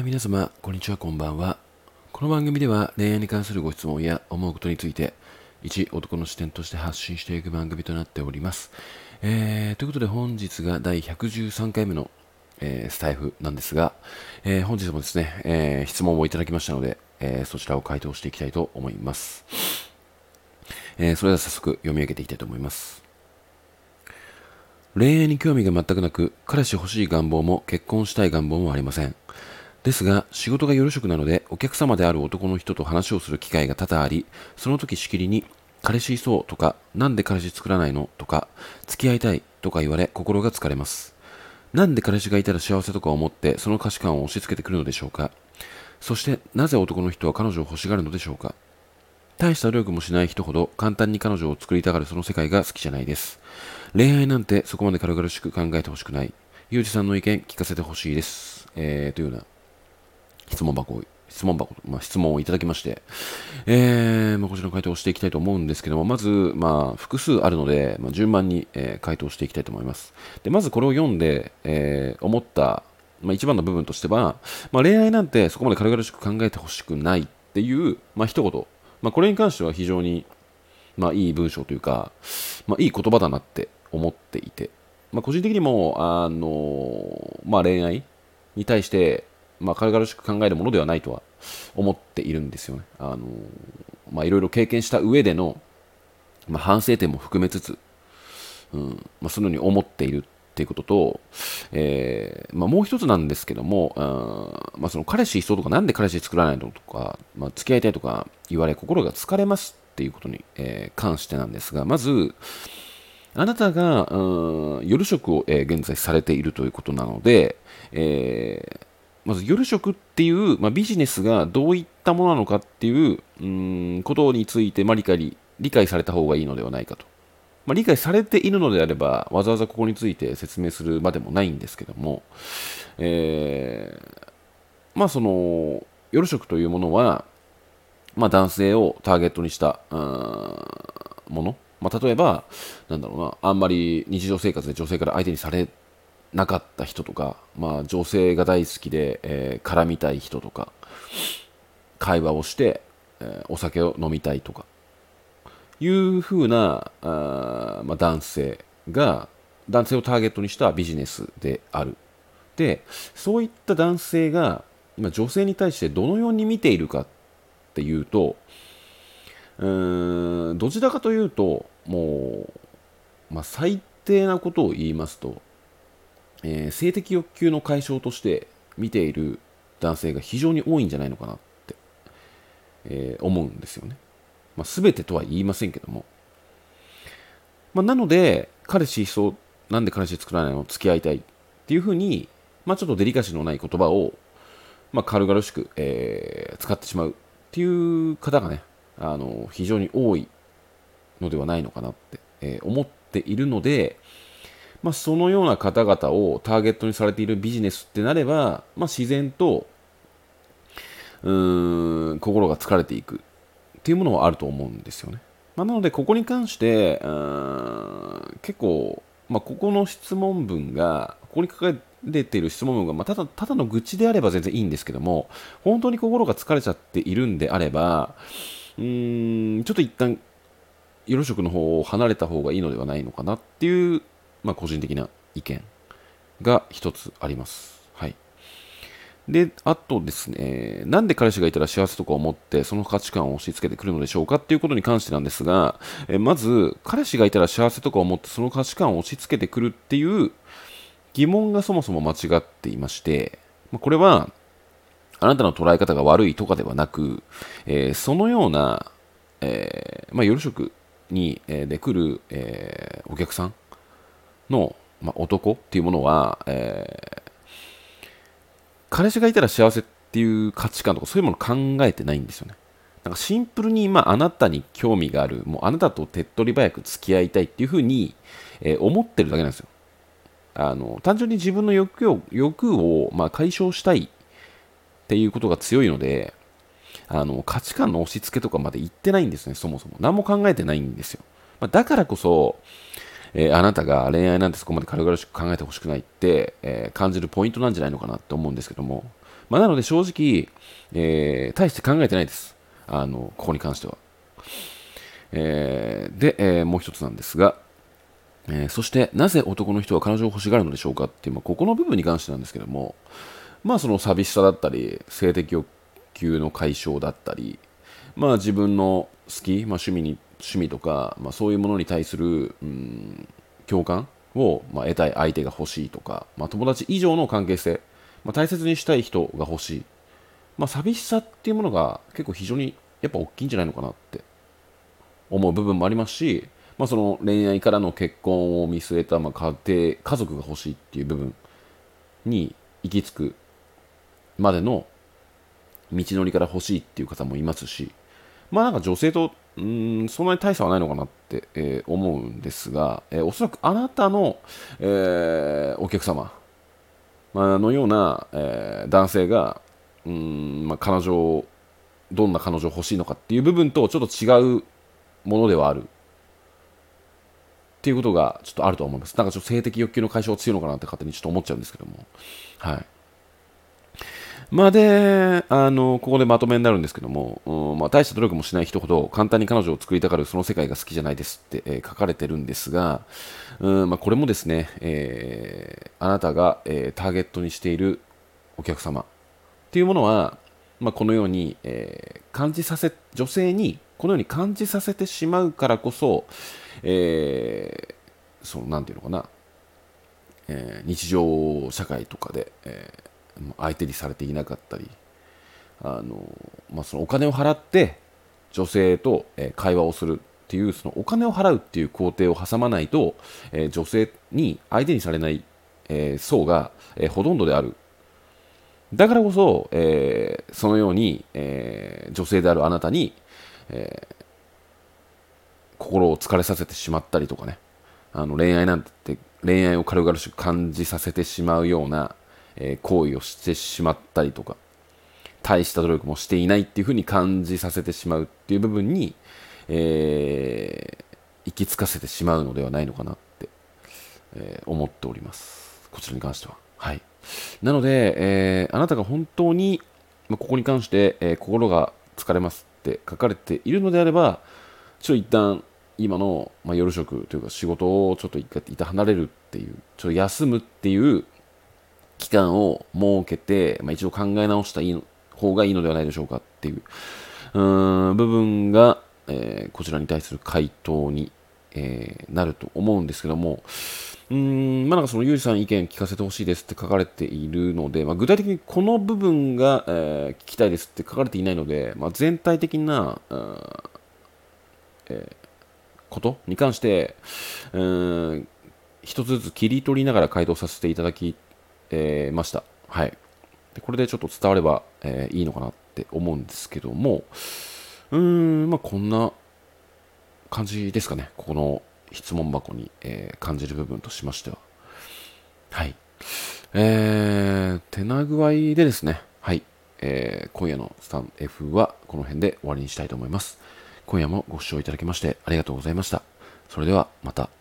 ー皆様、こんにちは、こんばんは。この番組では恋愛に関するご質問や思うことについて、一男の視点として発信していく番組となっております。えー、ということで本日が第113回目の、えースタイフなんですが、え本日もですね、え質問をいただきましたので、えそちらを回答していきたいと思います。えそれでは早速読み上げていきたいと思います。恋愛に興味が全くなく、彼氏欲しい願望も結婚したい願望もありません。ですが、仕事が夜職なので、お客様である男の人と話をする機会が多々あり、その時しきりに、彼氏いそうとか、なんで彼氏作らないの？とか、付き合いたいとか言われ、心が疲れます。なんで彼氏がいたら幸せとか思って、その価値観を押し付けてくるのでしょうか？そして、なぜ男の人は彼女を欲しがるのでしょうか？大した努力もしない人ほど簡単に彼女を作りたがるその世界が好きじゃないです。恋愛なんてそこまで軽々しく考えてほしくない。ゆうじさんの意見聞かせてほしいです。えー、というような質問箱、質問箱、まあ、質問をいただきまして、えー、まあ、こちらの回答をしていきたいと思うんですけども、まず、まあ、複数あるので、まあ、順番に、えー回答していきたいと思います。で、まずこれを読んで、えー思った、まあ、一番の部分としては、まあ、恋愛なんてそこまで軽々しく考えてほしくないっていう、まあ、一言。まあ、これに関しては非常に、まあ、いい文章というか、まあ、いい言葉だなって思っていて、まあ、個人的にも、あのまあ、恋愛に対して、まあ、軽々しく考えるものではないとは思っているんですよね。あのまあ、いろいろ経験した上での、まあ、反省点も含めつつ、うんまあ、そのように思っているっていうことと、えーまあ、もう一つなんですけども、あーまあ、その彼氏いそうとか、なんで彼氏作らないのとか、まあ、付き合いたいとか言われ、心が疲れますっていうことに、えー関してなんですが、まず、あなたが、うん夜職を、えー現在されているということなので、えーまず夜職っていう、まあ、ビジネスがどういったものなのかっていううんことについて、まあ、理解理解された方がいいのではないかと。まあ、理解されているのであれば、わざわざここについて説明するまでもないんですけども、えーまあその、夜食というものは、まあ男性をターゲットにした、もの。まあ例えば、なんだろうな、あんまり日常生活で女性から相手にされなかった人とか、まあ女性が大好きで、えー絡みたい人とか、会話をして、えーお酒を飲みたいとか、いうふうな、あまあ、男性が、男性をターゲットにしたビジネスである。で、そういった男性が、今女性に対してどのように見ているかっていうと、うん、どちらかというと、もう、まあ、最低なことを言いますと、えー性的欲求の解消として見ている男性が非常に多いんじゃないのかなって、えー思うんですよね。まあ、全てとは言いませんけども。まあ、なので、彼氏いそう、なんで彼氏作らないの？付き合いたいっていうふうに、まあ、ちょっとデリカシーのない言葉を、まあ、軽々しく、えー使ってしまうっていう方がね、あの、非常に多いのではないのかなって、えー思っているので、まあ、そのような方々をターゲットにされているビジネスってなれば、まあ、自然と、うーん、心が疲れていくっていうものはあると思うんですよね。まあ、なので、ここに関して、うー結構、まあ、ここの質問文が、ここに書かれている質問文が、まあ、ただただの愚痴であれば全然いいんですけども、本当に心が疲れちゃっているんであれば、うーん、ちょっと一旦、夜食の方を離れた方がいいのではないのかなっていう、まあ、個人的な意見が一つあります。はい。で、あとですね、なんで彼氏がいたら幸せとか思って、その価値観を押し付けてくるのでしょうかっていうことに関してなんですが、えまず、彼氏がいたら幸せとか思って、その価値観を押し付けてくるっていう疑問がそもそも間違っていまして、まこれは、あなたの捉え方が悪いとかではなく、えーそのような、えーまあ、夜食に、えーで来る、えお客さんの、まあ、男っていうものは、えー彼氏がいたら幸せっていう価値観とかそういうもの考えてないんですよね。なんかシンプルに、まあ、あなたに興味がある、もうあなたと手っ取り早く付き合いたいっていうふうに、えー思ってるだけなんですよ。あの単純に自分の欲を欲を、まあ、解消したいっていうことが強いので、あの価値観の押し付けとかまで言ってないんですね、そもそも。何も考えてないんですよ。まあ、だからこそ、えー、あなたが恋愛なんてそこまで軽々しく考えてほしくないって、えー、感じるポイントなんじゃないのかなって思うんですけども、まあ、なので正直、えー、大して考えてないです。あの、ここに関しては。えー、で、えー、もう一つなんですが、えー、そしてなぜ男の人は彼女を欲しがるのでしょうかっていう、まあ、ここの部分に関してなんですけども、まあその寂しさだったり、性的欲求の解消だったり、まあ自分の好き、まあ、趣味に趣味とか、まあ、そういうものに対する、うん、共感を、まあ、得たい相手が欲しいとか、まあ、友達以上の関係性、まあ、大切にしたい人が欲しい、まあ、寂しさっていうものが結構非常にやっぱ大きいんじゃないのかなって思う部分もありますし、まあ、その恋愛からの結婚を見据えた、まあ、家庭家族が欲しいっていう部分に行き着くまでの道のりから欲しいっていう方もいますしまあなんか女性とうんそんなに大差はないのかなって、えー、思うんですが、えー、おそらくあなたの、えー、お客様、まあのような、えー、男性がうん、まあ、彼女をどんな彼女欲しいのかっていう部分とちょっと違うものではあるっていうことがちょっとあると思います。なんかちょっと性的欲求の解消強いのかなって勝手にちょっと思っちゃうんですけども。はい。まあで、あの、ここでまとめになるんですけども、うんまあ、大した努力もしない人ほど簡単に彼女を作りたがるその世界が好きじゃないですって、えー、書かれてるんですが、うんまあ、これもですね、えー、あなたが、えー、ターゲットにしているお客様っていうものは、まあ、このように、えー、感じさせ、女性にこのように感じさせてしまうからこそ、えー、その、なんていうのかな、えー、日常社会とかで、えー相手にされていなかったりあの、まあ、そのお金を払って女性と会話をするっていうそのお金を払うっていう工程を挟まないと、え、女性に相手にされない、え、層が、え、ほとんどである。だからこそ、えー、そのように、えー、女性であるあなたに、えー、心を疲れさせてしまったりとかね。あの恋愛なんて恋愛を軽々しく感じさせてしまうような、え行為をしてしまったりとか、大した努力もしていないっていうふうに感じさせてしまうっていう部分に、えー、行き着かせてしまうのではないのかなって、えー、思っております。こちらに関しては。はい。なので、えー、あなたが本当に、ま、ここに関して、え心が疲れますって書かれているのであれば、ちょっと一旦今の、まあ、夜食というか仕事をちょっと一回一旦離れるっていう、ちょっと休むっていう期間を設けて、まあ、一度考え直した方がいいのではないでしょうかっていううん部分が、えー、こちらに対する回答に、えー、なると思うんですけども、うん、まあなんかそのゆうじさん意見聞かせてほしいですって書かれているので、まあ、具体的にこの部分が、えー、聞きたいですって書かれていないので、まあ、全体的な、えー、ことに関して、うん、一つずつ切り取りながら回答させていただきえー、ました。はい。でこれでちょっと伝われば、えー、いいのかなって思うんですけども、うーん、まあこんな感じですかね。ここの質問箱に、えー、感じる部分としましては。はい。えー、手な具合でですね、はい。えー、今夜のスタン F はこの辺で終わりにしたいと思います。今夜もご視聴いただきましてありがとうございました。それではまた。